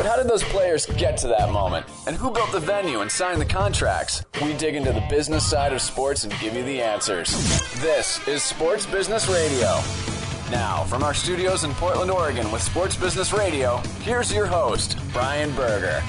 But how did those players get to that moment? And who built the venue and signed the contracts? We dig into the business side of sports and give you the answers. This is Sports Business Radio. Now, from our studios in Portland, Oregon with Sports Business Radio, here's your host, Brian Berger.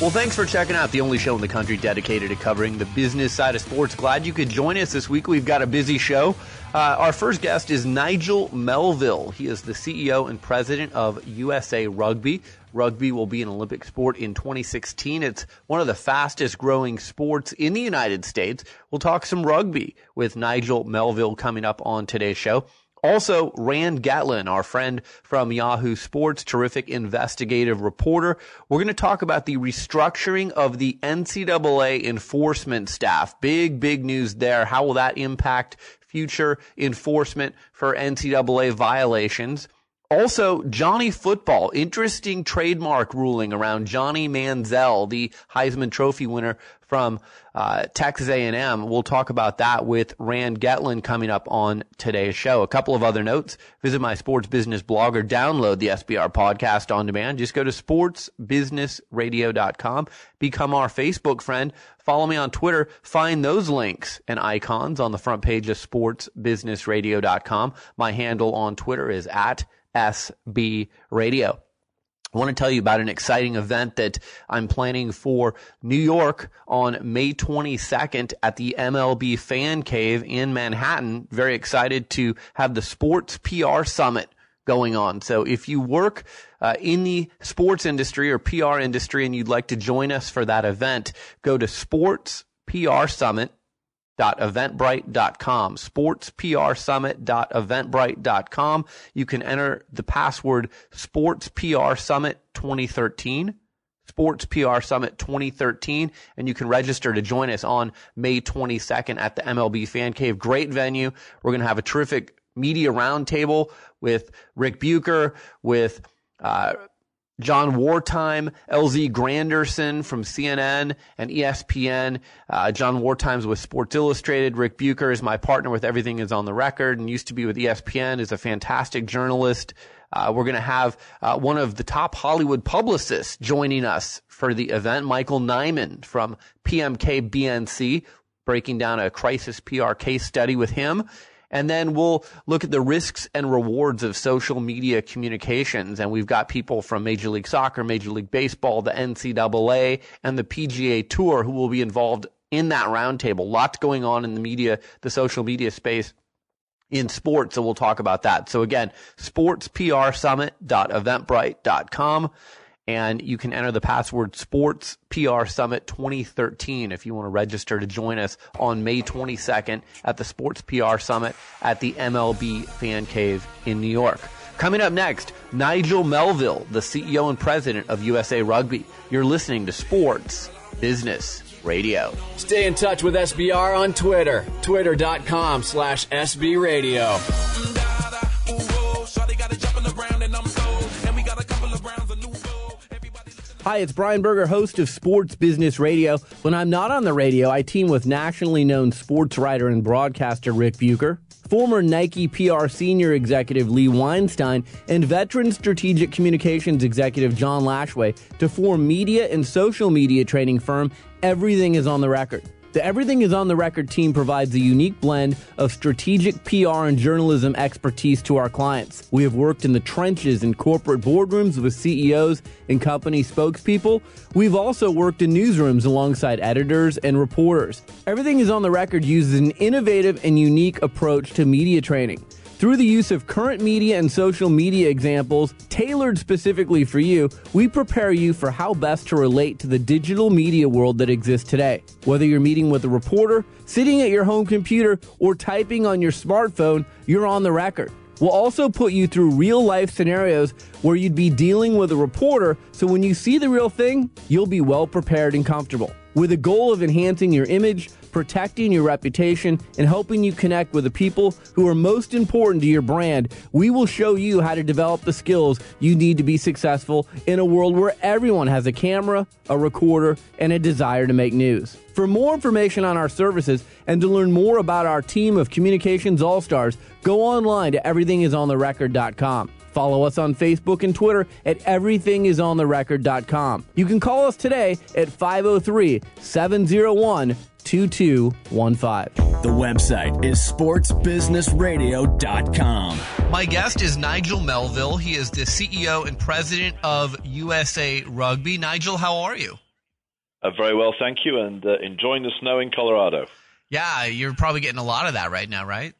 Well, thanks for checking out the only show in the country dedicated to covering the business side of sports. Glad you could join us this week. We've got a busy show. Uh, our first guest is Nigel Melville. He is the CEO and president of USA Rugby. Rugby will be an Olympic sport in 2016. It's one of the fastest growing sports in the United States. We'll talk some rugby with Nigel Melville coming up on today's show. Also, Rand Getlin, our friend from Yahoo Sports, terrific investigative reporter. We're going to talk about the restructuring of the NCAA enforcement staff. Big, big news there. How will that impact future enforcement for NCAA violations? Also, Johnny Football, interesting trademark ruling around Johnny Manziel, the Heisman Trophy winner from uh, Texas A&M. We'll talk about that with Rand Getlin coming up on today's show. A couple of other notes. Visit my sports business blog or download the SBR podcast on demand. Just go to sportsbusinessradio.com. Become our Facebook friend. Follow me on Twitter. Find those links and icons on the front page of sportsbusinessradio.com. My handle on Twitter is at SB Radio. I want to tell you about an exciting event that I'm planning for New York on May 22nd at the MLB Fan Cave in Manhattan. Very excited to have the Sports PR Summit going on. So if you work uh, in the sports industry or PR industry and you'd like to join us for that event, go to Sports PR Summit sportsprsummit.eventbrite.com. Sportspr You can enter the password sportspr 2013. Sports PR Summit 2013, and you can register to join us on May 22nd at the MLB Fan Cave. Great venue. We're going to have a terrific media roundtable with Rick Bucher, with uh, Jon Wertheim, LZ Granderson from CNN and ESPN. Uh, Jon Wertheim's with Sports Illustrated. Rick Bucher is my partner with Everything is on the Record and used to be with ESPN, is a fantastic journalist. Uh, we're going to have uh, one of the top Hollywood publicists joining us for the event, Michael Nyman from PMK BNC, breaking down a crisis PR case study with him. And then we'll look at the risks and rewards of social media communications. And we've got people from Major League Soccer, Major League Baseball, the NCAA, and the PGA Tour who will be involved in that roundtable. Lots going on in the media, the social media space in sports. So we'll talk about that. So again, sportsprsummit.eventbrite.com and you can enter the password Sports PR Summit 2013 if you want to register to join us on May 22nd at the Sports PR Summit at the MLB Fan Cave in New York. Coming up next, Nigel Melville, the CEO and president of USA Rugby. You're listening to Sports Business Radio. Stay in touch with SBR on Twitter, twitter.com slash SB Radio. Hi, it's Brian Berger, host of Sports Business Radio. When I'm not on the radio, I team with nationally known sports writer and broadcaster Rick Bucher, former Nike PR senior executive Lee Weinstein, and veteran strategic communications executive John Lashway to form media and social media training firm Everything is on the Record. The Everything is on the Record team provides a unique blend of strategic PR and journalism expertise to our clients. We have worked in the trenches in corporate boardrooms with CEOs and company spokespeople. We've also worked in newsrooms alongside editors and reporters. Everything is on the Record uses an innovative and unique approach to media training. Through the use of current media and social media examples tailored specifically for you, we prepare you for how best to relate to the digital media world that exists today. Whether you're meeting with a reporter, sitting at your home computer, or typing on your smartphone, you're on the record. We'll also put you through real life scenarios where you'd be dealing with a reporter, so when you see the real thing, you'll be well prepared and comfortable. with the goal of enhancing your image, protecting your reputation, and helping you connect with the people who are most important to your brand, we will show you how to develop the skills you need to be successful in a world where everyone has a camera, a recorder, and a desire to make news. For more information on our services and to learn more about our team of communications all stars, go online to everythingisontherecord.com. Follow us on Facebook and Twitter at everythingisontherecord.com. You can call us today at 503 701 2215. The website is sportsbusinessradio.com. My guest is Nigel Melville. He is the CEO and president of USA Rugby. Nigel, how are you? Uh, very well, thank you, and uh, enjoying the snow in Colorado. Yeah, you're probably getting a lot of that right now, right?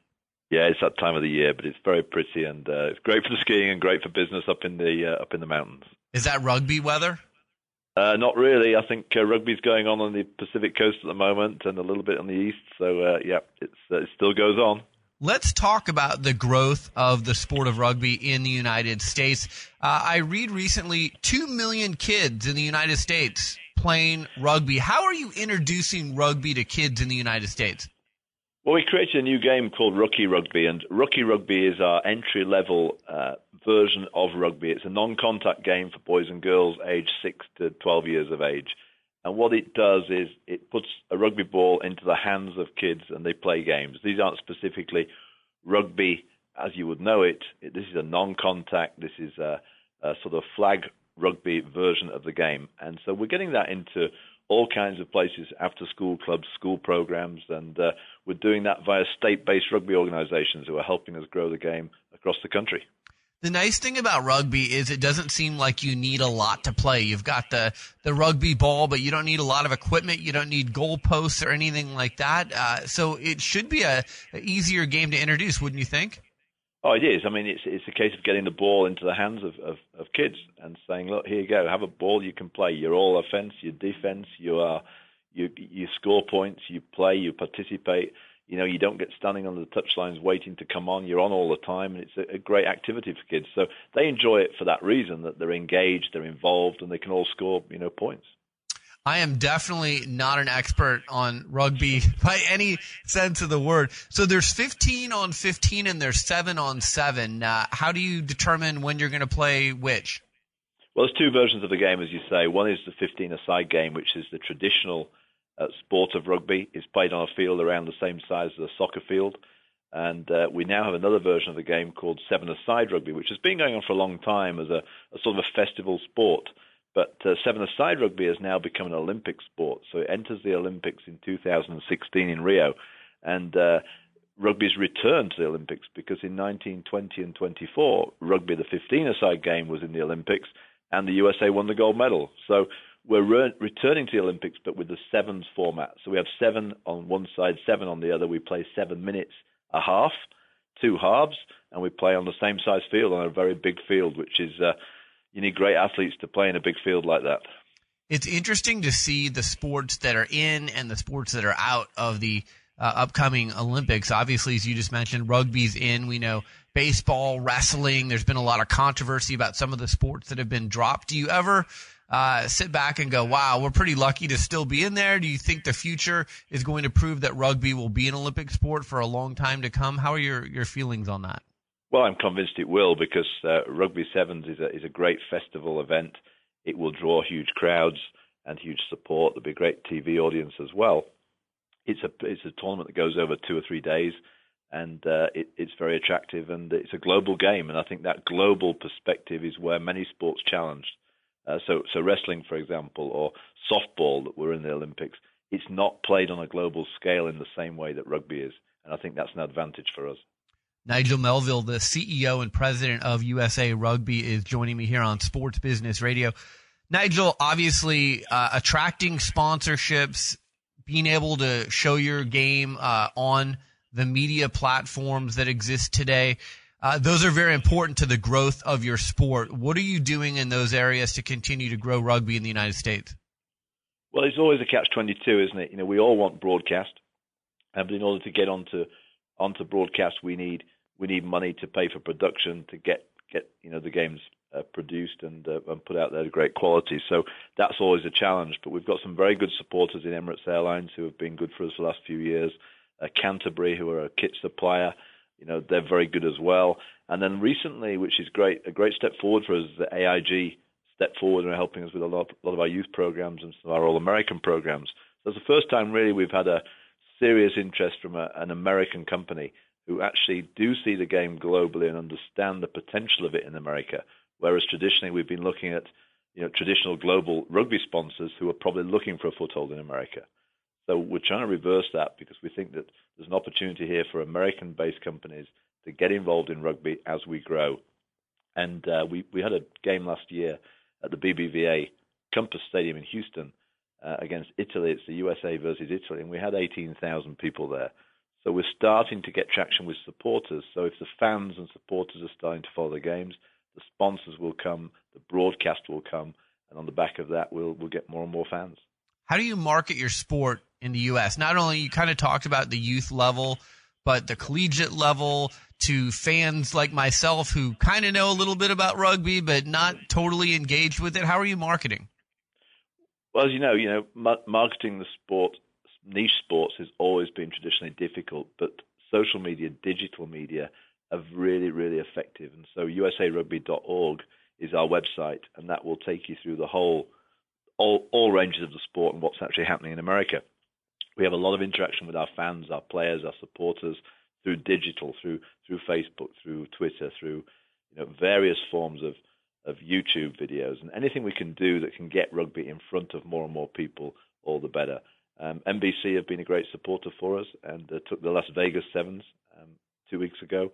Yeah, it's that time of the year, but it's very pretty and uh, it's great for the skiing and great for business up in the uh, up in the mountains. Is that rugby weather? Uh, not really. I think uh, rugby's going on on the Pacific coast at the moment and a little bit on the east. So uh, yeah, it's, uh, it still goes on. Let's talk about the growth of the sport of rugby in the United States. Uh, I read recently two million kids in the United States playing rugby. How are you introducing rugby to kids in the United States? Well, we created a new game called Rookie Rugby, and Rookie Rugby is our entry level uh, version of rugby. It's a non contact game for boys and girls aged 6 to 12 years of age. And what it does is it puts a rugby ball into the hands of kids and they play games. These aren't specifically rugby as you would know it. This is a non contact, this is a, a sort of flag rugby version of the game. And so we're getting that into all kinds of places, after school clubs, school programs, and uh, we're doing that via state based rugby organizations who are helping us grow the game across the country. The nice thing about rugby is it doesn't seem like you need a lot to play. You've got the, the rugby ball, but you don't need a lot of equipment. You don't need goalposts or anything like that. Uh, so it should be a, a easier game to introduce, wouldn't you think? Oh, it is. I mean, it's it's a case of getting the ball into the hands of, of, of kids and saying, look, here you go, have a ball you can play. You're all offense, you're defense, you are you you score points, you play, you participate. You know, you don't get standing on the touchlines waiting to come on. You're on all the time, and it's a, a great activity for kids. So they enjoy it for that reason that they're engaged, they're involved, and they can all score you know points. I am definitely not an expert on rugby by any sense of the word. So there's 15 on 15 and there's 7 on 7. Uh, how do you determine when you're going to play which? Well, there's two versions of the game, as you say. One is the 15 a-side game, which is the traditional sport of rugby. It's played on a field around the same size as a soccer field. And uh, we now have another version of the game called seven a-side rugby, which has been going on for a long time as a, a sort of a festival sport. But uh, seven-a-side rugby has now become an Olympic sport, so it enters the Olympics in 2016 in Rio, and uh, rugby's returned to the Olympics because in 1920 and 24, rugby, the 15-a-side game, was in the Olympics, and the USA won the gold medal. So we're re- returning to the Olympics, but with the sevens format. So we have seven on one side, seven on the other. We play seven minutes a half, two halves, and we play on the same size field on a very big field, which is uh, you need great athletes to play in a big field like that. It's interesting to see the sports that are in and the sports that are out of the uh, upcoming Olympics. Obviously, as you just mentioned, rugby's in. We know baseball, wrestling. There's been a lot of controversy about some of the sports that have been dropped. Do you ever uh, sit back and go, wow, we're pretty lucky to still be in there? Do you think the future is going to prove that rugby will be an Olympic sport for a long time to come? How are your, your feelings on that? Well, I'm convinced it will because uh, Rugby Sevens is a, is a great festival event. It will draw huge crowds and huge support. There'll be a great TV audience as well. It's a it's a tournament that goes over two or three days, and uh, it, it's very attractive and it's a global game. And I think that global perspective is where many sports challenged. Uh, so so wrestling, for example, or softball that were in the Olympics, it's not played on a global scale in the same way that rugby is, and I think that's an advantage for us. Nigel Melville, the CEO and president of USA Rugby, is joining me here on Sports Business Radio. Nigel, obviously, uh, attracting sponsorships, being able to show your game uh, on the media platforms that exist today, uh, those are very important to the growth of your sport. What are you doing in those areas to continue to grow rugby in the United States? Well, it's always a catch twenty two, isn't it? You know, we all want broadcast, but in order to get onto onto broadcast, we need we need money to pay for production to get get you know the games uh, produced and, uh, and put out there to great quality. So that's always a challenge. But we've got some very good supporters in Emirates Airlines who have been good for us the last few years. Uh, Canterbury, who are a kit supplier, you know they're very good as well. And then recently, which is great, a great step forward for us, the AIG step forward and are helping us with a lot, a lot of our youth programs and some of our All American programs. So it's the first time really we've had a serious interest from a, an American company who actually do see the game globally and understand the potential of it in America. Whereas traditionally we've been looking at you know traditional global rugby sponsors who are probably looking for a foothold in America. So we're trying to reverse that because we think that there's an opportunity here for American-based companies to get involved in rugby as we grow. And uh, we we had a game last year at the BBVA Compass Stadium in Houston uh, against Italy. It's the USA versus Italy, and we had 18,000 people there. So we're starting to get traction with supporters. So if the fans and supporters are starting to follow the games, the sponsors will come, the broadcast will come, and on the back of that, we'll we'll get more and more fans. How do you market your sport in the U.S.? Not only you kind of talked about the youth level, but the collegiate level to fans like myself who kind of know a little bit about rugby but not totally engaged with it. How are you marketing? Well, as you know, you know, marketing the sport, niche sports, has always been traditionally difficult, but social media, digital media, are really, really effective. And so, USARugby.org is our website, and that will take you through the whole, all, all ranges of the sport and what's actually happening in America. We have a lot of interaction with our fans, our players, our supporters through digital, through through Facebook, through Twitter, through you know various forms of of YouTube videos and anything we can do that can get rugby in front of more and more people, all the better. Um, NBC have been a great supporter for us and uh, took the Las Vegas Sevens um, two weeks ago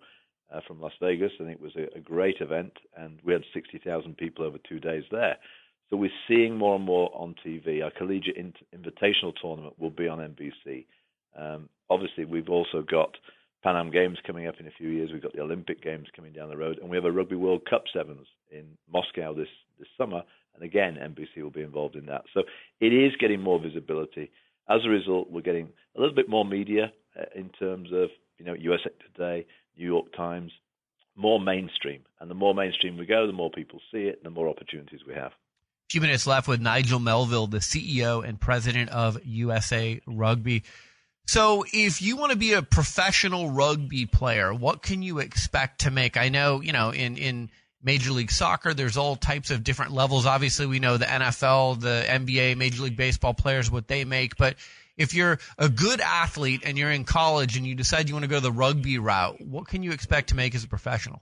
uh, from Las Vegas. I think it was a, a great event, and we had 60,000 people over two days there. So we're seeing more and more on TV. Our collegiate in- invitational tournament will be on NBC. Um, obviously, we've also got Pan Am Games coming up in a few years. We've got the Olympic Games coming down the road, and we have a Rugby World Cup Sevens in Moscow this this summer. And again, NBC will be involved in that. So it is getting more visibility. As a result, we're getting a little bit more media uh, in terms of you know USA Today, New York Times, more mainstream. And the more mainstream we go, the more people see it, the more opportunities we have. Few minutes left with Nigel Melville, the CEO and president of USA Rugby. So, if you want to be a professional rugby player, what can you expect to make? I know, you know, in, in Major League Soccer, there's all types of different levels. Obviously, we know the NFL, the NBA, Major League Baseball players, what they make. But if you're a good athlete and you're in college and you decide you want to go the rugby route, what can you expect to make as a professional?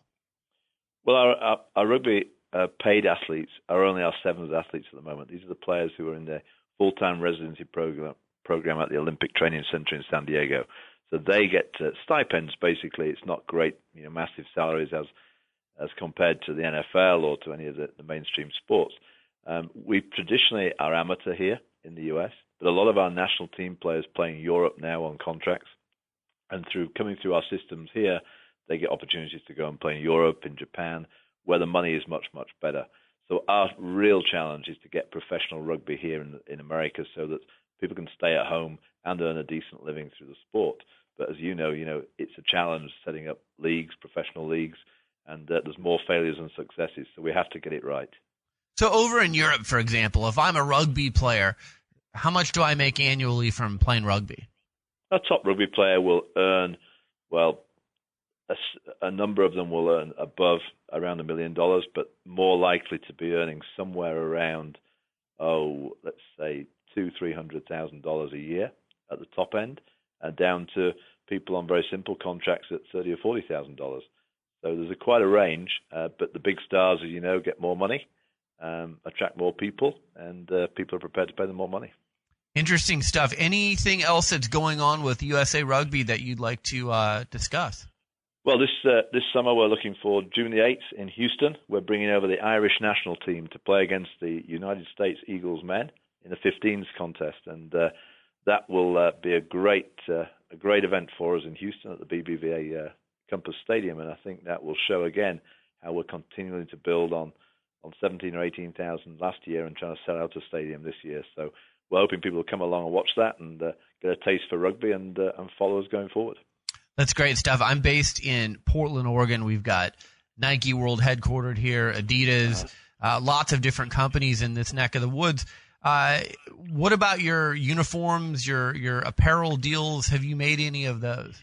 Well, our, our, our rugby uh, paid athletes are only our sevens athletes at the moment. These are the players who are in the full time residency program program at the Olympic Training Center in San Diego. So they get uh, stipends. Basically, it's not great, you know, massive salaries as as compared to the NFL or to any of the, the mainstream sports. Um, we traditionally are amateur here in the US, but a lot of our national team players playing Europe now on contracts, and through coming through our systems here, they get opportunities to go and play in Europe, in Japan, where the money is much much better. So our real challenge is to get professional rugby here in in America, so that people can stay at home and earn a decent living through the sport. But as you know, you know it's a challenge setting up leagues, professional leagues, and uh, there's more failures than successes. So we have to get it right. So over in Europe, for example, if I'm a rugby player, how much do I make annually from playing rugby? A top rugby player will earn, well, a, a number of them will earn above around a million dollars, but more likely to be earning somewhere around, oh, let's say two, three hundred thousand dollars a year at the top end, and down to people on very simple contracts at thirty or forty thousand dollars. So there's a, quite a range, uh, but the big stars, as you know, get more money, um, attract more people, and uh, people are prepared to pay them more money. Interesting stuff. Anything else that's going on with USA Rugby that you'd like to uh, discuss? Well, this uh, this summer we're looking for June the 8th in Houston. We're bringing over the Irish national team to play against the United States Eagles men in the 15s contest, and uh, that will uh, be a great uh, a great event for us in Houston at the BBVA uh, Compass Stadium, and I think that will show again how we're continuing to build on on 17 or 18,000 last year and trying to sell out a stadium this year. So we're hoping people will come along and watch that and uh, get a taste for rugby and and follow us going forward. That's great stuff. I'm based in Portland, Oregon. We've got Nike World headquartered here, Adidas, uh, lots of different companies in this neck of the woods. Uh, what about your uniforms, your your apparel deals? Have you made any of those?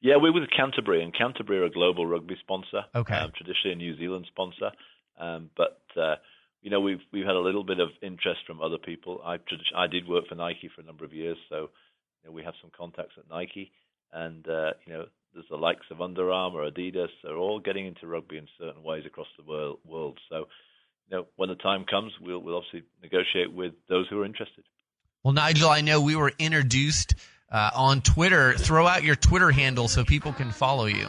Yeah, we're with Canterbury, and Canterbury are a global rugby sponsor. Okay. Um, traditionally a New Zealand sponsor, um, but uh, you know we've we've had a little bit of interest from other people. I I did work for Nike for a number of years, so you know, we have some contacts at Nike, and uh, you know there's the likes of Under Armour, Adidas, are all getting into rugby in certain ways across the world. world. So you know when the time comes, we'll we'll obviously negotiate with those who are interested. Well, Nigel, I know we were introduced uh, on Twitter. Throw out your Twitter handle so people can follow you.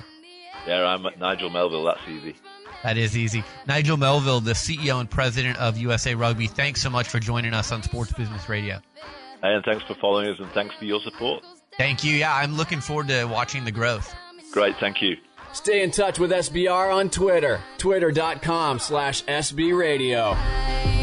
Yeah, I'm Nigel Melville. That's easy. That is easy. Nigel Melville, the CEO and president of USA Rugby, thanks so much for joining us on Sports Business Radio. Hey, and thanks for following us and thanks for your support. Thank you. Yeah, I'm looking forward to watching the growth. Great, thank you. Stay in touch with SBR on Twitter, twitter.com slash sbradio.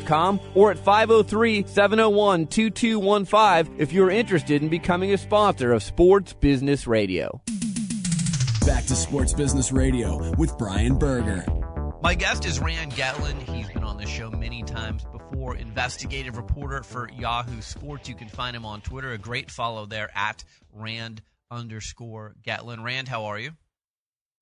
or at 503 701 2215 if you're interested in becoming a sponsor of Sports Business Radio. Back to Sports Business Radio with Brian Berger. My guest is Rand Getlin. He's been on the show many times before. Investigative reporter for Yahoo Sports. You can find him on Twitter. A great follow there at Rand underscore Getlin. Rand, how are you?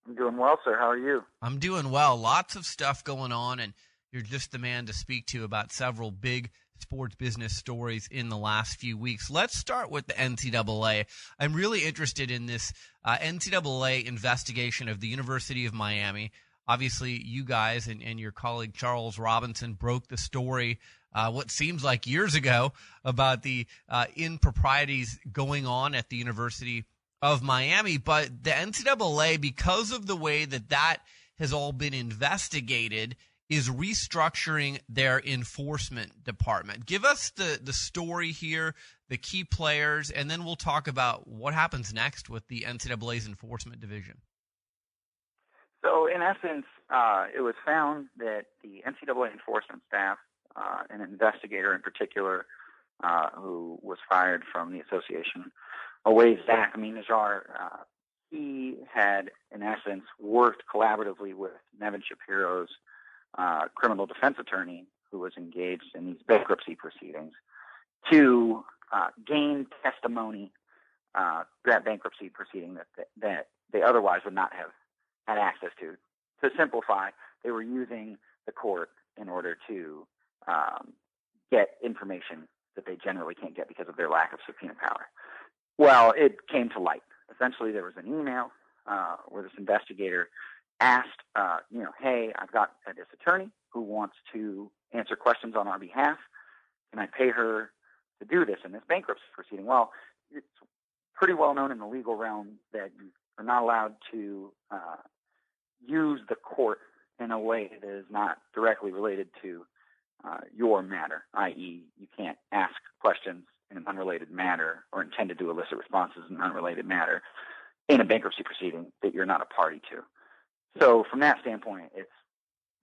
I'm doing well, sir. How are you? I'm doing well. Lots of stuff going on, and you're just the man to speak to about several big sports business stories in the last few weeks. Let's start with the NCAA. I'm really interested in this uh, NCAA investigation of the University of Miami. Obviously, you guys and, and your colleague Charles Robinson broke the story. Uh, what seems like years ago about the uh, improprieties going on at the University of Miami, but the NCAA, because of the way that that has all been investigated, is restructuring their enforcement department. Give us the, the story here, the key players, and then we'll talk about what happens next with the NCAA's enforcement division. So, in essence, uh, it was found that the NCAA enforcement staff, uh, an investigator in particular, uh, who was fired from the association a ways back, Amin uh, he had, in essence, worked collaboratively with Nevin Shapiro's uh, criminal defense attorney who was engaged in these bankruptcy proceedings to uh, gain testimony uh, that bankruptcy proceeding that, that, that they otherwise would not have had access to. To simplify, they were using the court in order to um, get information that they generally can't get because of their lack of subpoena power. Well, it came to light. Essentially, there was an email uh, where this investigator asked, uh, you know, hey, I've got this attorney who wants to answer questions on our behalf. Can I pay her to do this in this bankruptcy proceeding? Well, it's pretty well known in the legal realm that you are not allowed to uh, use the court in a way that is not directly related to uh, your matter, i.e., you can't ask questions in an unrelated matter or intend to do elicit responses in an unrelated matter in a bankruptcy proceeding that you're not a party to. So from that standpoint, it's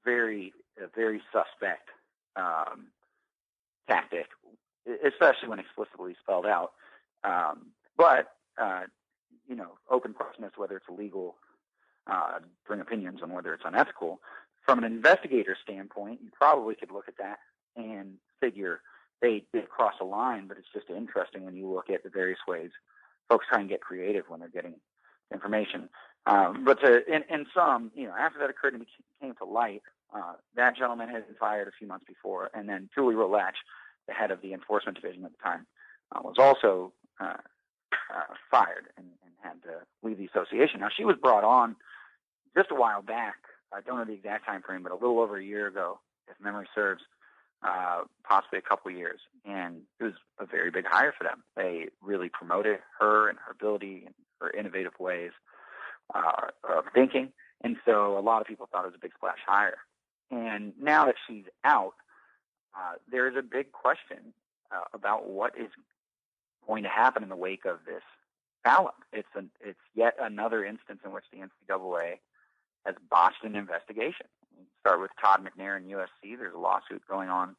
very very suspect um, tactic, especially when explicitly spelled out. Um, but uh, you know, open question as to whether it's illegal, uh, bring opinions on whether it's unethical. From an investigator standpoint, you probably could look at that and figure they did cross a line, but it's just interesting when you look at the various ways folks try and get creative when they're getting information. Um, but to, in, in some, you know, after that occurred and came to light, uh, that gentleman had been fired a few months before, and then Julie Roe Lach, the head of the enforcement division at the time, uh, was also uh, uh, fired and, and had to leave the association. Now she was brought on just a while back. I don't know the exact time frame, but a little over a year ago, if memory serves, uh, possibly a couple years. And it was a very big hire for them. They really promoted her and her ability and her innovative ways uh, of thinking. And so a lot of people thought it was a big splash hire. And now that she's out, uh, there is a big question uh, about what is going to happen in the wake of this foul It's an, it's yet another instance in which the NCAA has botched an investigation. Start with Todd McNair and USC. There's a lawsuit going on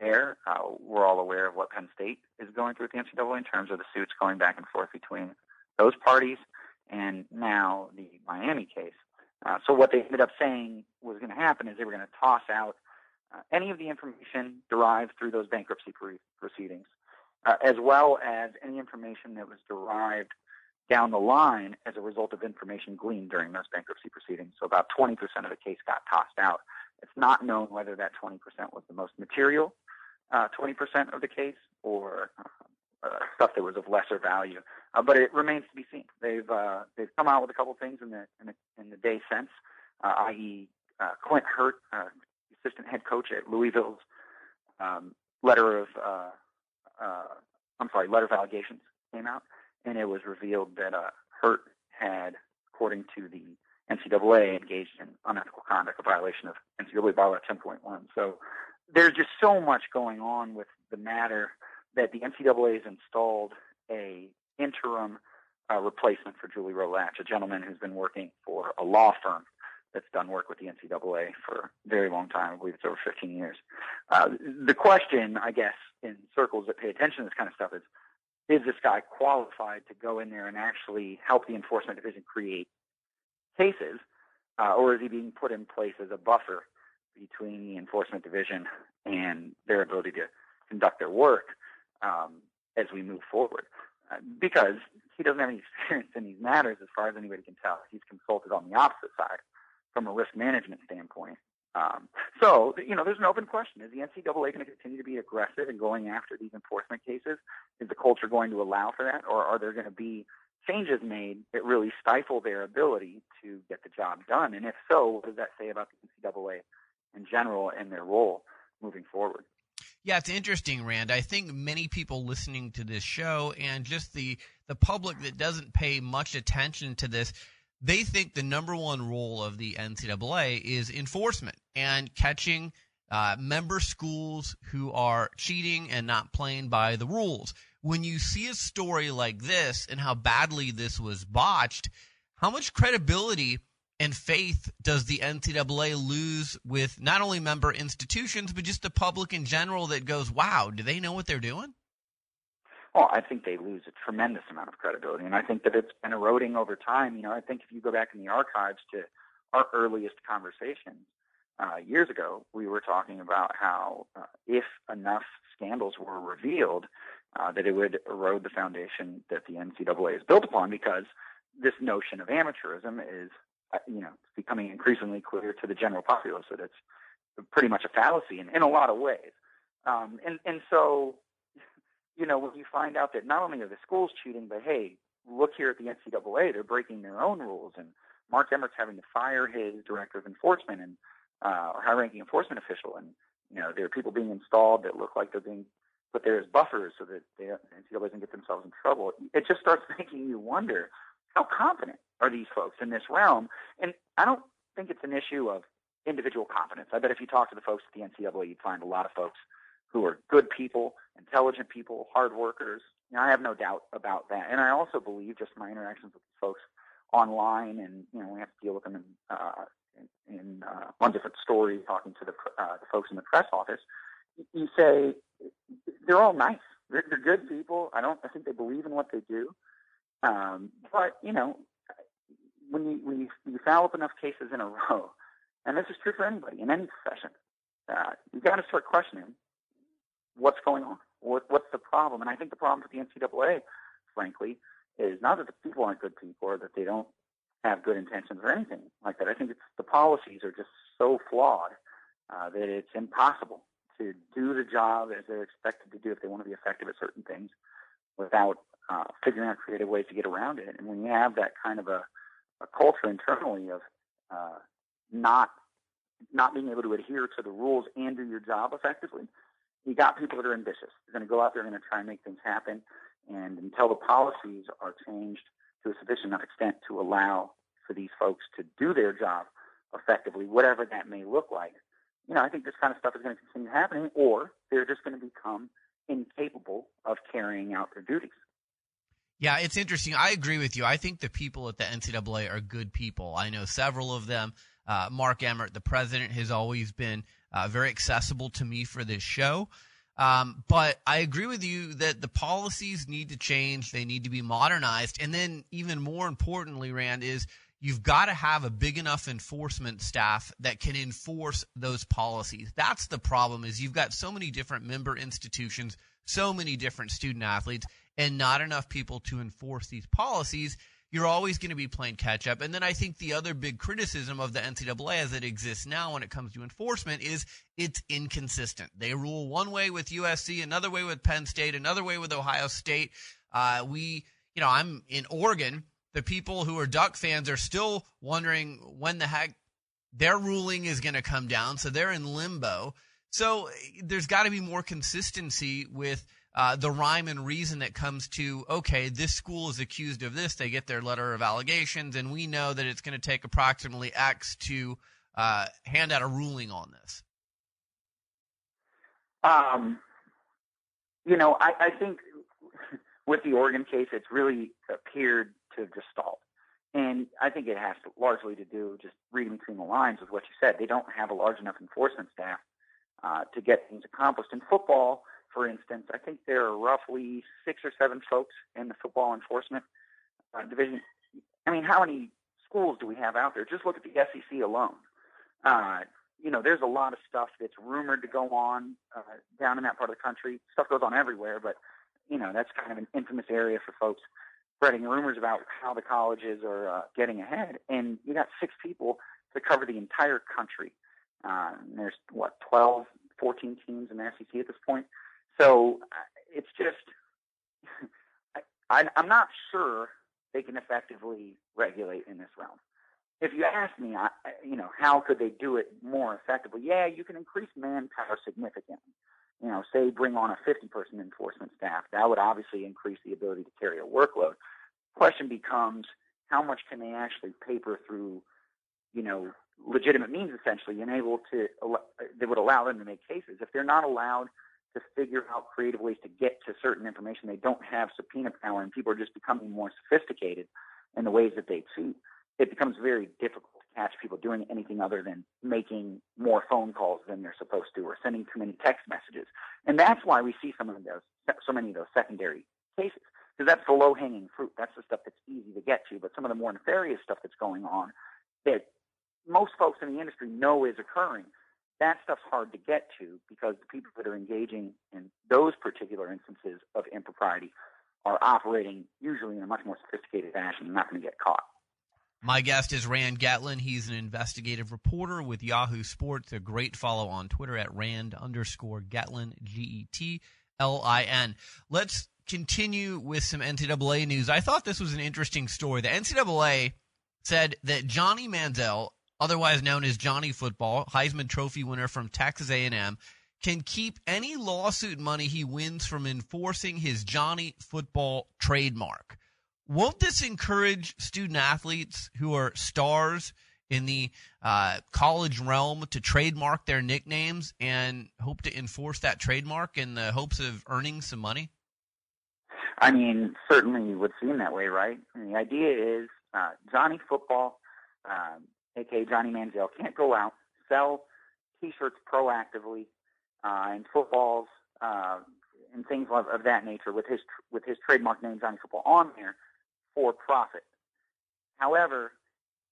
there. Uh, we're all aware of what Penn State is going through with the NCAA in terms of the suits going back and forth between those parties, and now the Miami case. Uh, so what they ended up saying was going to happen is they were going to toss out uh, any of the information derived through those bankruptcy pre- proceedings, uh, as well as any information that was derived down the line as a result of information gleaned during those bankruptcy proceedings. So about 20% of the case got tossed out. It's not known whether that 20% was the most material uh, 20% of the case or uh, stuff that was of lesser value. Uh, but it remains to be seen. They've uh, they've come out with a couple things in the in the, in the day since, uh, i.e., uh, Clint Hurtt, uh, assistant head coach at Louisville's um, letter of uh, uh, I'm sorry, letter of allegations came out, and it was revealed that uh, Hurtt had, according to the NCAA, engaged in unethical conduct, a violation of NCAA bylaw 10.1. So there's just so much going on with the matter that the NCAA has installed a interim uh, replacement for Julie Roe Lach, a gentleman who's been working for a law firm that's done work with the NCAA for a very long time. I believe it's over 15 years. Uh, the question, I guess, in circles that pay attention to this kind of stuff is, is this guy qualified to go in there and actually help the enforcement division create cases, uh, or is he being put in place as a buffer between the enforcement division and their ability to conduct their work um, as we move forward. Uh, because he doesn't have any experience in these matters as far as anybody can tell. He's consulted on the opposite side from a risk management standpoint. Um, so, you know, there's an open question. Is the NCAA going to continue to be aggressive in going after these enforcement cases? Is the culture going to allow for that? Or are there going to be changes made that really stifle their ability to get the job done? And if so, what does that say about the NCAA in general and their role moving forward. Yeah, it's interesting, Rand. I think many people listening to this show and just the the public that doesn't pay much attention to this, they think the number one role of the NCAA is enforcement and catching uh, member schools who are cheating and not playing by the rules. When you see a story like this and how badly this was botched, how much credibility and faith does the NCAA lose with not only member institutions, but just the public in general that goes, wow, do they know what they're doing? Well, I think they lose a tremendous amount of credibility. And I think that it's been eroding over time. You know, I think if you go back in the archives to our earliest conversations uh, years ago, we were talking about how uh, if enough scandals were revealed, uh, that it would erode the foundation that the NCAA is built upon because this notion of amateurism is you know, it's becoming increasingly clear to the general populace that it's pretty much a fallacy in, in a lot of ways. Um, and, and so, you know, when you find out that not only are the schools cheating, but hey, look here at the NCAA, they're breaking their own rules. And Mark Emmert's having to fire his director of enforcement and, uh, or high-ranking enforcement official. And, you know, there are people being installed that look like they're being put there as buffers so that the NCAA doesn't get themselves in trouble. It just starts making you wonder, how confident are these folks in this realm? And I don't think it's an issue of individual competence. I bet if you talk to the folks at the NCAA, you'd find a lot of folks who are good people, intelligent people, hard workers. You know, I have no doubt about that. And I also believe, just my interactions with folks online, and you know, we have to deal with them in, uh, in, uh, on different stories, talking to the, uh, the folks in the press office. You say they're all nice. They're, they're good people. I don't. I think they believe in what they do. Um, but you know, when you when you, you foul up enough cases in a row, and this is true for anybody in any profession, uh, you got to start questioning what's going on. What, what's the problem? And I think the problem for the NCAA, frankly, is not that the people aren't good people or that they don't have good intentions or anything like that. I think it's the policies are just so flawed uh, that it's impossible to do the job as they're expected to do if they want to be effective at certain things without uh, figuring out creative ways to get around it. And when you have that kind of a, a culture internally of uh, not not being able to adhere to the rules and do your job effectively, you got people that are ambitious. They're going to go out there and going to try and make things happen. And until the policies are changed to a sufficient enough extent to allow for these folks to do their job effectively, whatever that may look like, you know, I think this kind of stuff is going to continue happening, or they're just going to become incapable of carrying out their duties. Yeah, it's interesting. I agree with you. I think the people at the NCAA are good people. I know several of them. Uh, Mark Emmert, the president, has always been uh, very accessible to me for this show. Um, but I agree with you that the policies need to change. They need to be modernized. And then, even more importantly, Rand, is you've got to have a big enough enforcement staff that can enforce those policies. That's the problem is you've got so many different member institutions, so many different student athletes, and not enough people to enforce these policies. You're always going to be playing catch up. And then I think the other big criticism of the NCAA as it exists now when it comes to enforcement is it's inconsistent. They rule one way with USC, another way with Penn State, another way with Ohio State. Uh, we, you know, I'm in Oregon the people who are Duck fans are still wondering when the heck their ruling is going to come down. So they're in limbo. So there's got to be more consistency with uh, the rhyme and reason that comes to okay, this school is accused of this. They get their letter of allegations, and we know that it's going to take approximately X to uh, hand out a ruling on this. Um, you know, I, I think with the Oregon case, it's really appeared to gestalt. And I think it has to, largely to do just reading between the lines with what you said. They don't have a large enough enforcement staff uh, to get things accomplished. In football, for instance, I think there are roughly six or seven folks in the football enforcement uh, division. I mean, how many schools do we have out there? Just look at the SEC alone. Uh, you know, there's a lot of stuff that's rumored to go on uh, down in that part of the country. Stuff goes on everywhere, but you know, that's kind of an infamous area for folks spreading rumors about how the colleges are uh, getting ahead. And you got six people to cover the entire country. Uh, there's what 12, 14 teams in the SEC at this point. So uh, it's just I, I'm not sure they can effectively regulate in this realm. If you ask me, I, you know, how could they do it more effectively? Yeah, you can increase manpower significantly. You know, say bring on a 50-person enforcement staff. That would obviously increase the ability to carry a workload question becomes how much can they actually paper through, you know, legitimate means essentially and able to that would allow them to make cases. If they're not allowed to figure out creative ways to get to certain information, they don't have subpoena power, and people are just becoming more sophisticated in the ways that they cheat. It becomes very difficult to catch people doing anything other than making more phone calls than they're supposed to, or sending too many text messages. And that's why we see some of those, so many of those secondary cases because that's the low hanging fruit. That's the stuff that's easy to get to. But some of the more nefarious stuff that's going on that most folks in the industry know is occurring, that stuff's hard to get to because the people that are engaging in those particular instances of impropriety are operating usually in a much more sophisticated fashion and not going to get caught. My guest is Rand Getlin. He's an investigative reporter with Yahoo Sports. A great follow on Twitter at Rand underscore Getlin, G E T L I N. Let's continue with some NCAA news. I thought this was an interesting story. The NCAA said that Johnny Manziel, otherwise known as Johnny Football, Heisman Trophy winner from Texas A&M, can keep any lawsuit money he wins from enforcing his Johnny Football trademark. Won't this encourage student athletes who are stars in the uh, college realm to trademark their nicknames and hope to enforce that trademark in the hopes of earning some money? I mean, certainly would seem that way, right? And the idea is uh, Johnny Football, um, aka Johnny Manziel, can't go out sell T-shirts proactively uh, and footballs uh, and things of, of that nature with his with his trademark name Johnny Football on there for profit. However,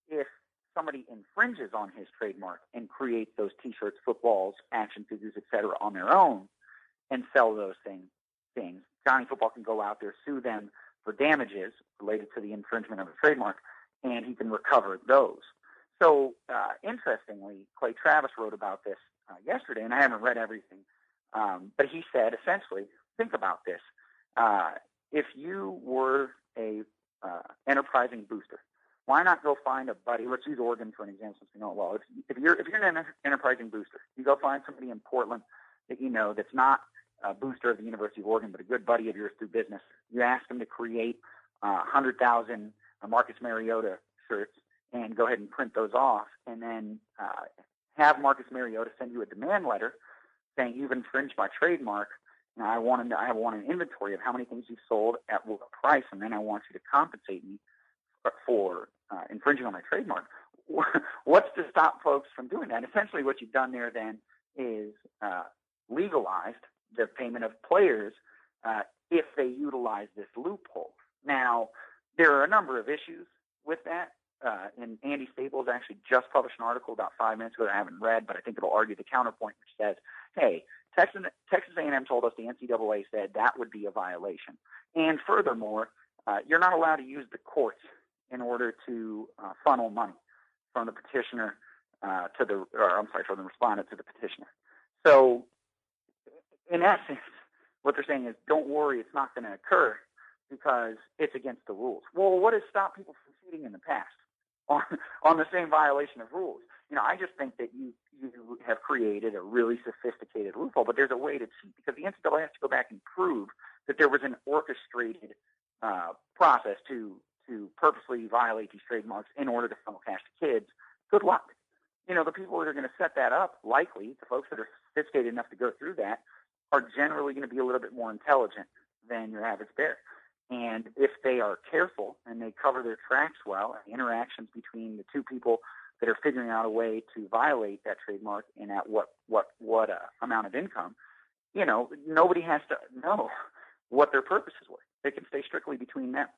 if somebody infringes on his trademark and creates those T-shirts, footballs, action figures, etc., on their own, and sell those things, things Johnny Football can go out there, sue them for damages related to the infringement of a trademark, and he can recover those. So, uh, interestingly, Clay Travis wrote about this uh, yesterday, and I haven't read everything, um, but he said essentially, think about this. Uh, if you were a uh, enterprising booster, why not go find a buddy? Let's use Oregon for an example, since we know it well. If, if you're if you're an enterprising booster, you go find somebody in Portland that you know that's not a booster of the University of Oregon, but a good buddy of yours through business. You ask them to create uh, 100,000 uh, Marcus Mariota shirts and go ahead and print those off, and then uh, have Marcus Mariota send you a demand letter saying you've infringed my trademark. And I want to, I want an inventory of how many things you've sold at what price, and then I want you to compensate me for uh, infringing on my trademark. What's to stop folks from doing that? Essentially, what you've done there then is uh, legalized the payment of players uh, if they utilize this loophole. Now, there are a number of issues with that. Uh, and Andy Staples actually just published an article about five minutes ago that I haven't read, but I think it'll argue the counterpoint, which says, "Hey, Texas, Texas A&M told us the NCAA said that would be a violation, and furthermore, uh, you're not allowed to use the courts in order to uh, funnel money from the petitioner uh, to the, or I'm sorry, from the respondent to the petitioner. So, in essence, what they're saying is, don't worry, it's not going to occur because it's against the rules. Well, what has stopped people from cheating in the past on on the same violation of rules? You know, I just think that you you have created a really sophisticated loophole, but there's a way to cheat because the NCAA has to go back and prove that there was an orchestrated uh, process to to purposely violate these trademarks in order to funnel cash to kids, good luck. You know, the people that are going to set that up, likely, the folks that are sophisticated enough to go through that, are generally going to be a little bit more intelligent than your average bear. And if they are careful and they cover their tracks well, and interactions between the two people that are figuring out a way to violate that trademark and at what what what uh, amount of income, you know, nobody has to know what their purposes were. They can stay strictly between them.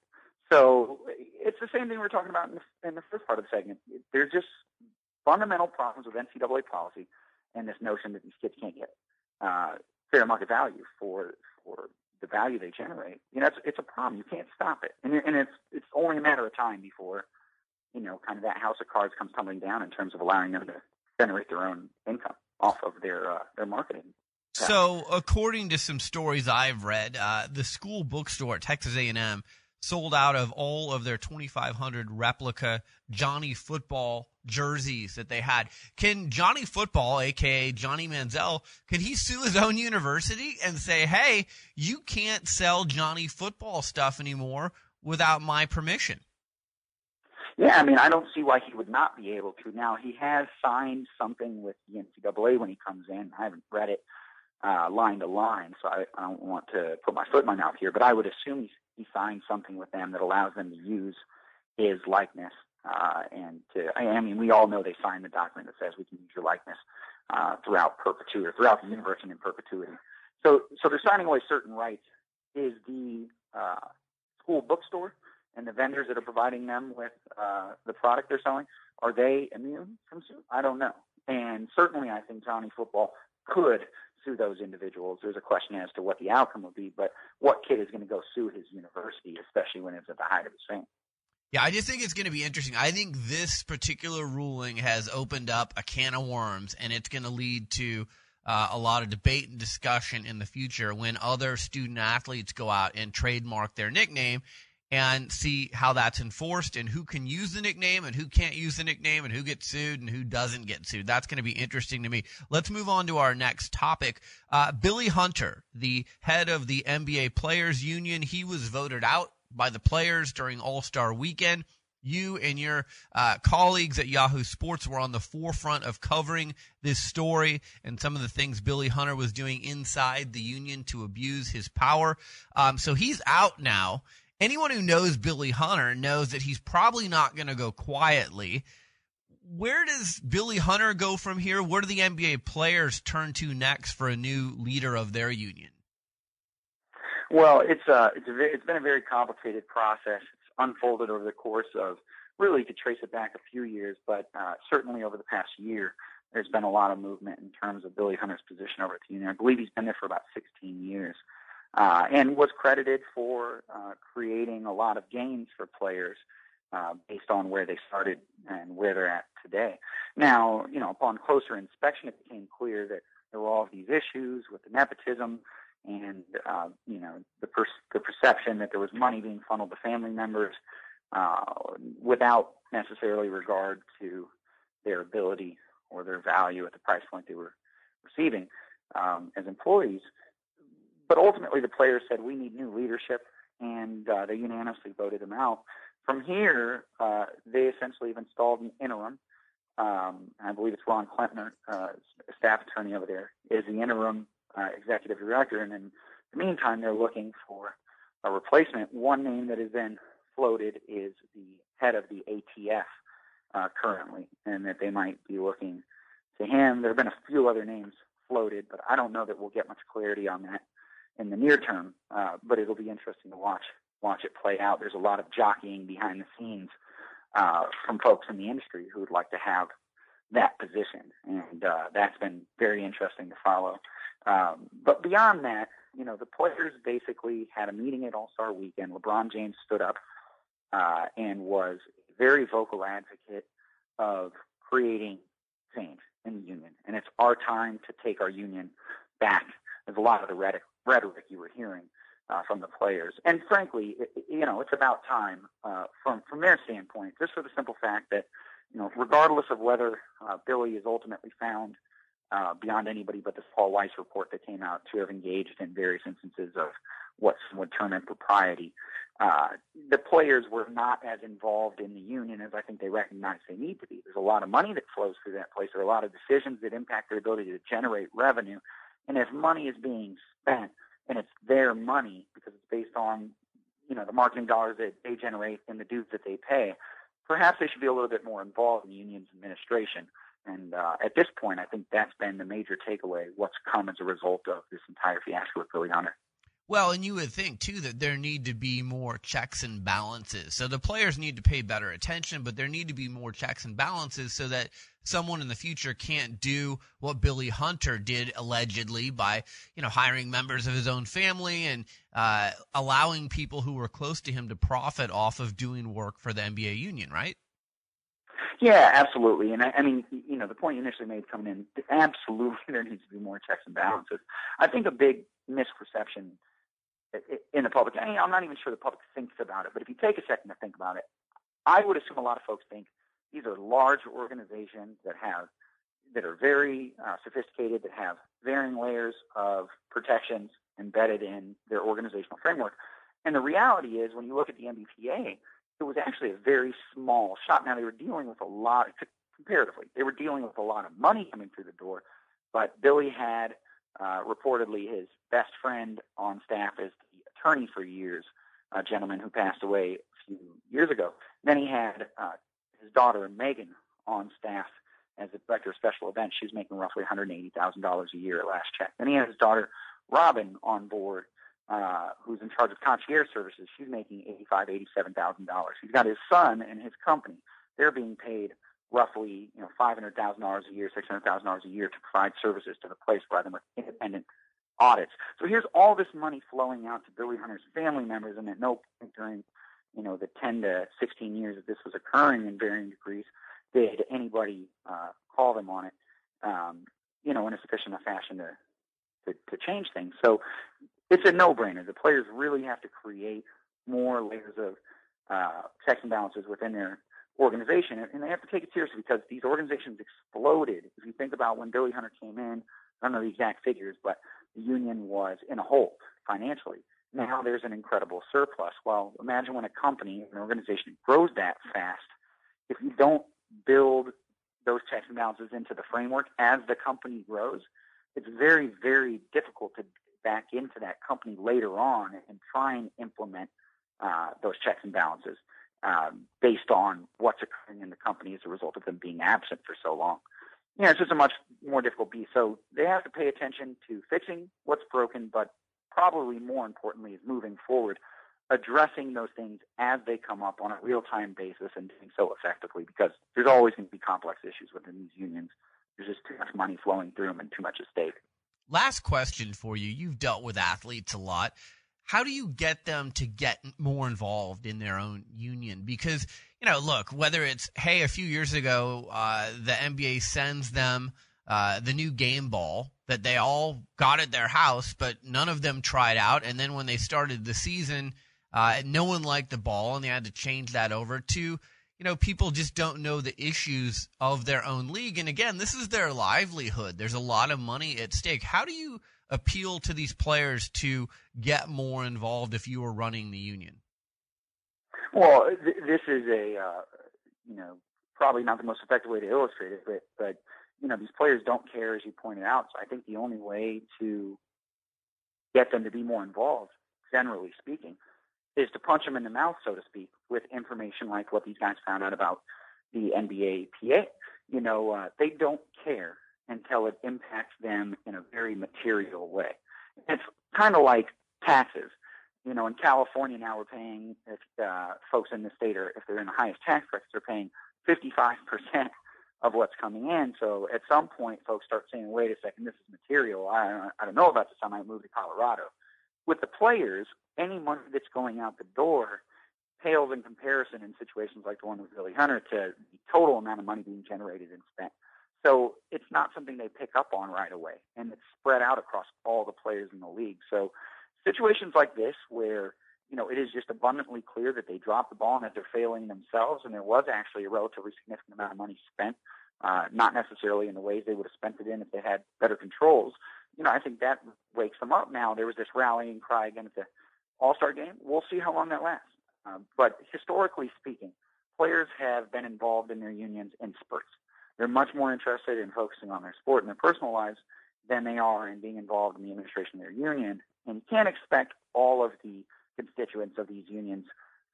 So it's the same thing we are talking about in the, in the first part of the segment. There's just fundamental problems with NCAA policy and this notion that these kids can't get uh, fair market value for for the value they generate. You know, it's it's a problem. You can't stop it, and and it's it's only a matter of time before you know, kind of that house of cards comes tumbling down in terms of allowing them to generate their own income off of their uh, their marketing. So, according to some stories I've read, uh, the school bookstore at Texas A&M sold out of all of their 2,500 replica Johnny Football jerseys that they had. Can Johnny Football, aka Johnny Manziel, can he sue his own university and say, "Hey, you can't sell Johnny Football stuff anymore without my permission"? Yeah, I mean, I don't see why he would not be able to. Now, he has signed something with the NCAA when he comes in. I haven't read it uh, line to line, so I, I don't want to put my foot in my mouth here, but I would assume he's he signed something with them that allows them to use his likeness. Uh, and to, I mean, we all know they signed the document that says we can use your likeness uh, throughout perpetuity, throughout the universe and in perpetuity. So, so they're signing away certain rights. Is the uh, school bookstore and the vendors that are providing them with uh, the product they're selling are they immune from suit? I don't know. And certainly, I think Johnny Football could sue those individuals. There's a question as to what the outcome will be, but what kid is going to go sue his university, especially when it's at the height of his fame? Yeah, I just think it's going to be interesting. I think this particular ruling has opened up a can of worms, and it's going to lead to uh, a lot of debate and discussion in the future when other student athletes go out and trademark their nickname and see how that's enforced and who can use the nickname and who can't use the nickname and who gets sued and who doesn't get sued. That's going to be interesting to me. Let's move on to our next topic. Uh, Billy Hunter, the head of the NBA Players Union, he was voted out by the players during All Star Weekend. You and your uh, colleagues at Yahoo Sports were on the forefront of covering this story and some of the things Billy Hunter was doing inside the union to abuse his power. Um, so he's out now anyone who knows Billy Hunter knows that he's probably not going to go quietly. Where does Billy Hunter go from here? Where do the NBA players turn to next for a new leader of their union? Well, it's uh, it's a it's been a very complicated process. It's unfolded over the course of really to trace it back a few years, but uh, certainly over the past year, there's been a lot of movement in terms of Billy Hunter's position over at the union. I believe he's been there for about 16 years. uh, and was credited for uh, creating a lot of gains for players uh, based on where they started and where they're at today. Now, you know, upon closer inspection, it became clear that there were all of these issues with the nepotism and uh, you know the per- the perception that there was money being funneled to family members uh, without necessarily regard to their ability or their value at the price point they were receiving um, as employees. But ultimately, the players said we need new leadership, and uh, they unanimously voted him out. From here, uh, they essentially have installed an interim. Um, I believe it's Ron Klempner, uh, staff attorney over there, is the interim uh, executive director. And in the meantime, they're looking for a replacement. One name that has been floated is the head of the ATF uh, currently, and that they might be looking to him. There have been a few other names floated, but I don't know that we'll get much clarity on that in the near term. Uh, but it'll be interesting to watch watch it play out. There's a lot of jockeying behind the scenes uh, from folks in the industry who would like to have that position, and uh, that's been very interesting to follow. Um, but beyond that, you know, the players basically had a meeting at All Star Weekend. LeBron James stood up uh, and was a very vocal advocate of creating change in the union, and it's our time to take our union back. There's a lot of the rhetoric, you were hearing uh, from the players, and frankly, it, you know, it's about time uh, from from their standpoint, just for the simple fact that, you know, regardless of whether uh, Billy is ultimately found uh, beyond anybody but this Paul Weiss report that came out to have engaged in various instances of what some would term impropriety. Uh, the players were not as involved in the union as I think they recognize they need to be. There's a lot of money that flows through that place. There are a lot of decisions that impact their ability to generate revenue. And if money is being spent and it's their money because it's based on, you know, the marketing dollars that they generate and the dues that they pay, perhaps they should be a little bit more involved in the union's administration. And uh, at this point, I think that's been the major takeaway. What's come as a result of this entire fiasco with Billy Hunter. Well, and you would think too that there need to be more checks and balances. So the players need to pay better attention, but there need to be more checks and balances so that someone in the future can't do what Billy Hunter did allegedly by, you know, hiring members of his own family and uh, allowing people who were close to him to profit off of doing work for the NBA union, right? Yeah, absolutely. And I, I mean, you know, the point you initially made coming in, absolutely there needs to be more checks and balances. I think a big misperception in the public, I mean, I'm not even sure the public thinks about it, but if you take a second to think about it, I would assume a lot of folks think these are large organizations that have that are very uh, sophisticated, that have varying layers of protections embedded in their organizational framework. And the reality is, when you look at the NBPA, it was actually a very small shop. Now they were dealing with a lot, comparatively, they were dealing with a lot of money coming through the door, but Billy had uh, reportedly his best friend on staff as the attorney for years, a gentleman who passed away a few years ago. Then he had uh, his daughter Megan on staff as the director of special events. She was making roughly $180,000 a year at last check. Then he had his daughter Robin on board uh, who's in charge of concierge services, she's making eighty-five, eighty-seven thousand dollars. He's got his son and his company; they're being paid roughly, you know, five hundred thousand dollars a year, six hundred thousand dollars a year to provide services to the place, them with independent audits. So here's all this money flowing out to Billy Hunter's family members, and at no point during, you know, the ten to sixteen years that this was occurring in varying degrees did anybody uh, call them on it, um, you know, in a sufficient fashion to to, to change things. So it's a no-brainer. The players really have to create more layers of uh, checks and balances within their organization, and they have to take it seriously because these organizations exploded. If you think about when Billy Hunter came in, I don't know the exact figures, but the union was in a hole financially. Now there's an incredible surplus. Well, imagine when a company, an organization grows that fast. If you don't build those checks and balances into the framework as the company grows, it's very, very difficult to back into that company later on and try and implement uh, those checks and balances um, based on what's occurring in the company as a result of them being absent for so long. Yeah, it's just a much more difficult beast. So they have to pay attention to fixing what's broken, but probably more importantly is moving forward, addressing those things as they come up on a real-time basis and doing so effectively because there's always going to be complex issues within these unions. There's just too much money flowing through them and too much at stake. Last question for you. You've dealt with athletes a lot. How do you get them to get more involved in their own union? Because, you know, look, whether it's, hey, a few years ago, uh, the NBA sends them uh, the new game ball that they all got at their house, but none of them tried out. And then when they started the season, uh, no one liked the ball, and they had to change that over to, you know, people just don't know the issues of their own league. And again, this is their livelihood. There's a lot of money at stake. How do you appeal to these players to get more involved if you were running the union? Well, th- this is a, uh, you know, probably not the most effective way to illustrate it, but, but, you know, these players don't care, as you pointed out. So I think the only way to get them to be more involved, generally speaking, is to punch them in the mouth, so to speak, with information like what these guys found out about the NBA PA. You know, uh, they don't care until it impacts them in a very material way. It's kind of like taxes. You know, in California now we're paying, if uh, folks in the state are, if they're in the highest tax brackets, they're paying 55% of what's coming in. So at some point, folks start saying, wait a second, this is material. I, I don't know about this. I might move to Colorado. With the players, any money that's going out the door pales in comparison in situations like the one with Billy Hunter to the total amount of money being generated and spent. So it's not something they pick up on right away, and it's spread out across all the players in the league. So situations like this, where you know it is just abundantly clear that they dropped the ball and that they're failing themselves, and there was actually a relatively significant amount of money spent, uh, not necessarily in the ways they would have spent it in if they had better controls. You know, I think that wakes them up. Now there was this rallying cry again the All-Star game. We'll see how long that lasts. Um, but historically speaking, players have been involved in their unions in spurts. They're much more interested in focusing on their sport and their personal lives than they are in being involved in the administration of their union. And you can't expect all of the constituents of these unions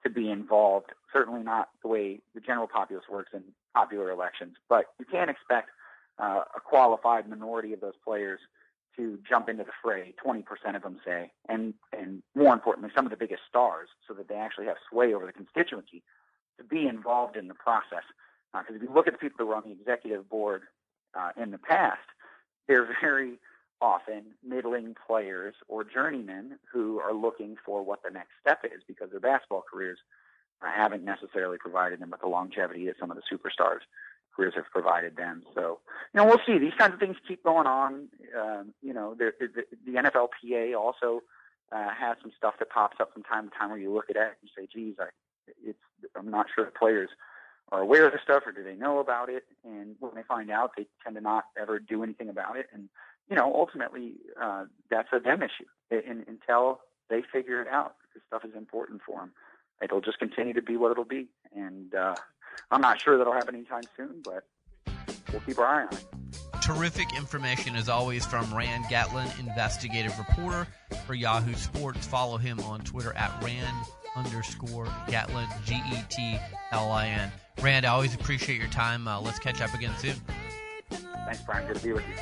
to be involved. Certainly not the way the general populace works in popular elections. But you can't expect uh, a qualified minority of those players to jump into the fray, 20% of them say, and, and more importantly, some of the biggest stars, so that they actually have sway over the constituency to be involved in the process. Because uh, if you look at the people that were on the executive board uh, in the past, they're very often middling players or journeymen who are looking for what the next step is because their basketball careers uh, haven't necessarily provided them with the longevity that some of the superstars careers have provided them. So, you know, we'll see. These kinds of things keep going on. Um, you know, the, the, the NFLPA also uh, has some stuff that pops up from time to time where you look at it and say, geez, I, it's, I'm not sure the players are aware of the stuff or do they know about it. And when they find out, they tend to not ever do anything about it. And, you know, ultimately, uh, that's a them issue and, until they figure it out. This stuff is important for them. It'll just continue to be what it'll be. And, uh, I'm not sure that'll happen anytime soon, but we'll keep our eye on it. Terrific information as always from Rand Getlin, investigative reporter for Yahoo Sports. Follow him on Twitter at Rand underscore Getlin, G E T L I N. Rand, I always appreciate your time. Uh, let's catch up again soon. Thanks, Brian. Good to be with you.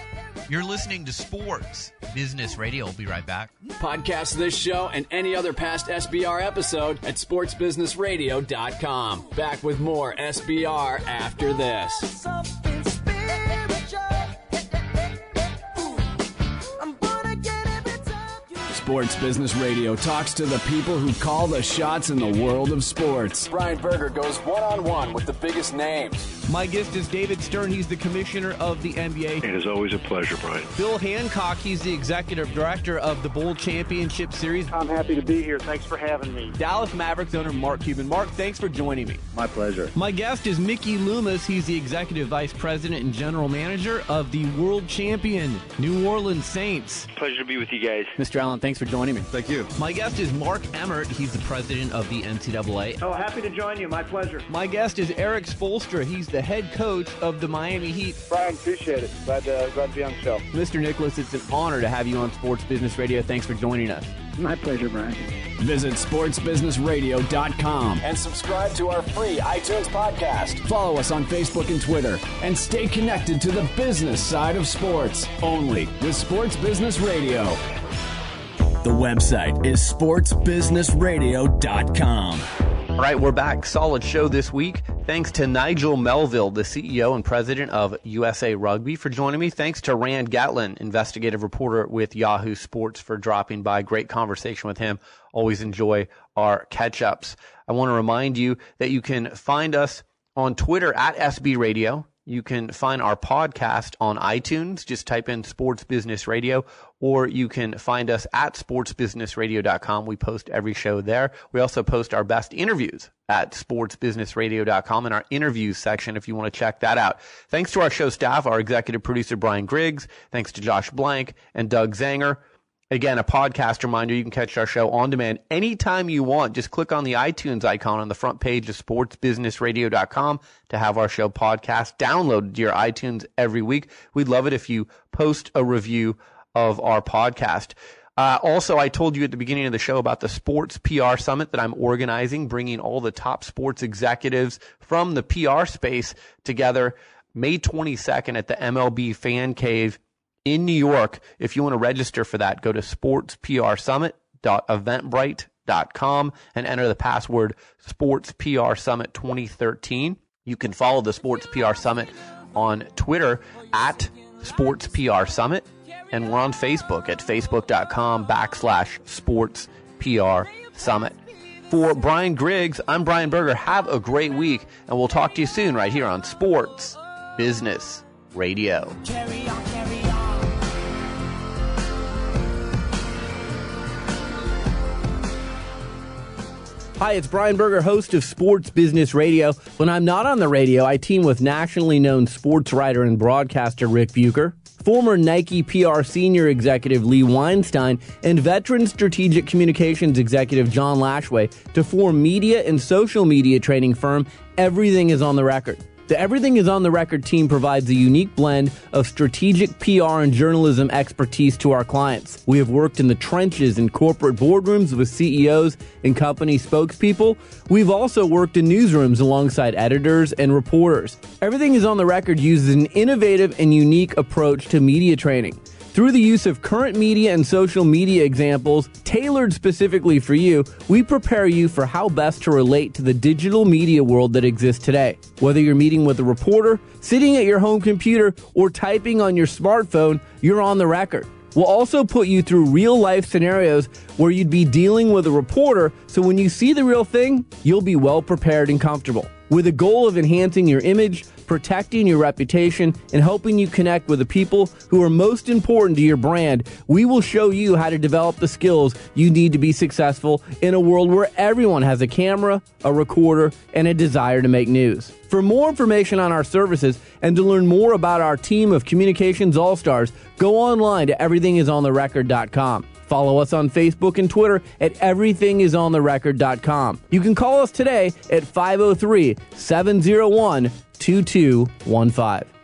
You're listening to Sports Business Radio. We'll be right back. Podcast this show and any other past SBR episode at sportsbusinessradio.com. Back with more SBR after this. Sports Business Radio talks to the people who call the shots in the world of sports. Brian Berger goes one on one with the biggest names. My guest is David Stern. He's the commissioner of the NBA. It is always a pleasure, Brian. Bill Hancock, he's the executive director of the Bowl Championship Series. I'm happy to be here. Thanks for having me. Dallas Mavericks owner Mark Cuban. Mark, thanks for joining me. My pleasure. My guest is Mickey Loomis. He's the executive vice president and general manager of the world champion New Orleans Saints. Pleasure to be with you guys. Mr. Allen, thanks for joining me. Thank you. My guest is Mark Emmert. He's the president of the NCAA. Oh, happy to join you. My pleasure. My guest is Erik Spoelstra. He's the head coach of the Miami Heat. Brian, appreciate it. Glad to, glad to be on the show. Mr. Nicholas, it's an honor to have you on Sports Business Radio. Thanks for joining us. My pleasure, Brian. Visit sportsbusinessradio.com and subscribe to our free iTunes podcast. Follow us on Facebook and Twitter and stay connected to the business side of sports only with Sports Business Radio. The website is sportsbusinessradio.com. All right, we're back. Solid show this week. Thanks to Nigel Melville, the CEO and president of USA Rugby, for joining me. Thanks to Rand Getlin, investigative reporter with Yahoo Sports, for dropping by. Great conversation with him. Always enjoy our catch ups. I want to remind you that you can find us on Twitter at SB Radio. You can find our podcast on iTunes. Just type in Sports Business Radio, or you can find us at sportsbusinessradio.com. We post every show there. We also post our best interviews at sportsbusinessradio.com in our interviews section if you want to check that out. Thanks to our show staff, our executive producer, Brian Griggs. Thanks to Josh Blank and Doug Zanger. Again, a podcast reminder, you can catch our show on demand anytime you want. Just click on the iTunes icon on the front page of sportsbusinessradio.com to have our show podcast downloaded to your iTunes every week. We'd love it if you post a review of our podcast. Uh, also, I told you at the beginning of the show about the Sports PR Summit that I'm organizing, bringing all the top sports executives from the PR space together May 22nd at the MLB Fan Cave in New York. If you want to register for that, go to sportsprsummit.eventbrite.com and enter the password Sports PR Summit 2013. You can follow the Sports PR Summit on Twitter at Sports PR Summit, and we're on Facebook at facebook.com backslash Sports PR Summit. For Brian Griggs, I'm Brian Berger. Have a great week, and we'll talk to you soon right here on Sports Business Radio. Hi, it's Brian Berger, host of Sports Business Radio. When I'm not on the radio, I team with nationally known sports writer and broadcaster Rick Bucher, former Nike PR senior executive Lee Weinstein, and veteran strategic communications executive John Lashway to form media and social media training firm Everything is on the Record. The Everything is on the Record team provides a unique blend of strategic PR and journalism expertise to our clients. We have worked in the trenches in corporate boardrooms with CEOs and company spokespeople. We've also worked in newsrooms alongside editors and reporters. Everything is on the Record uses an innovative and unique approach to media training. Through the use of current media and social media examples tailored specifically for you, we prepare you for how best to relate to the digital media world that exists today. Whether you're meeting with a reporter, sitting at your home computer, or typing on your smartphone, you're on the record. We'll also put you through real life scenarios where you'd be dealing with a reporter, so when you see the real thing, you'll be well prepared and comfortable. With a goal of enhancing your image, protecting your reputation, and helping you connect with the people who are most important to your brand, we will show you how to develop the skills you need to be successful in a world where everyone has a camera, a recorder, and a desire to make news. For more information on our services and to learn more about our team of communications all stars, go online to everythingisontherecord.com. Follow us on Facebook and Twitter at everythingisontherecord.com. You can call us today at 503 701 2215.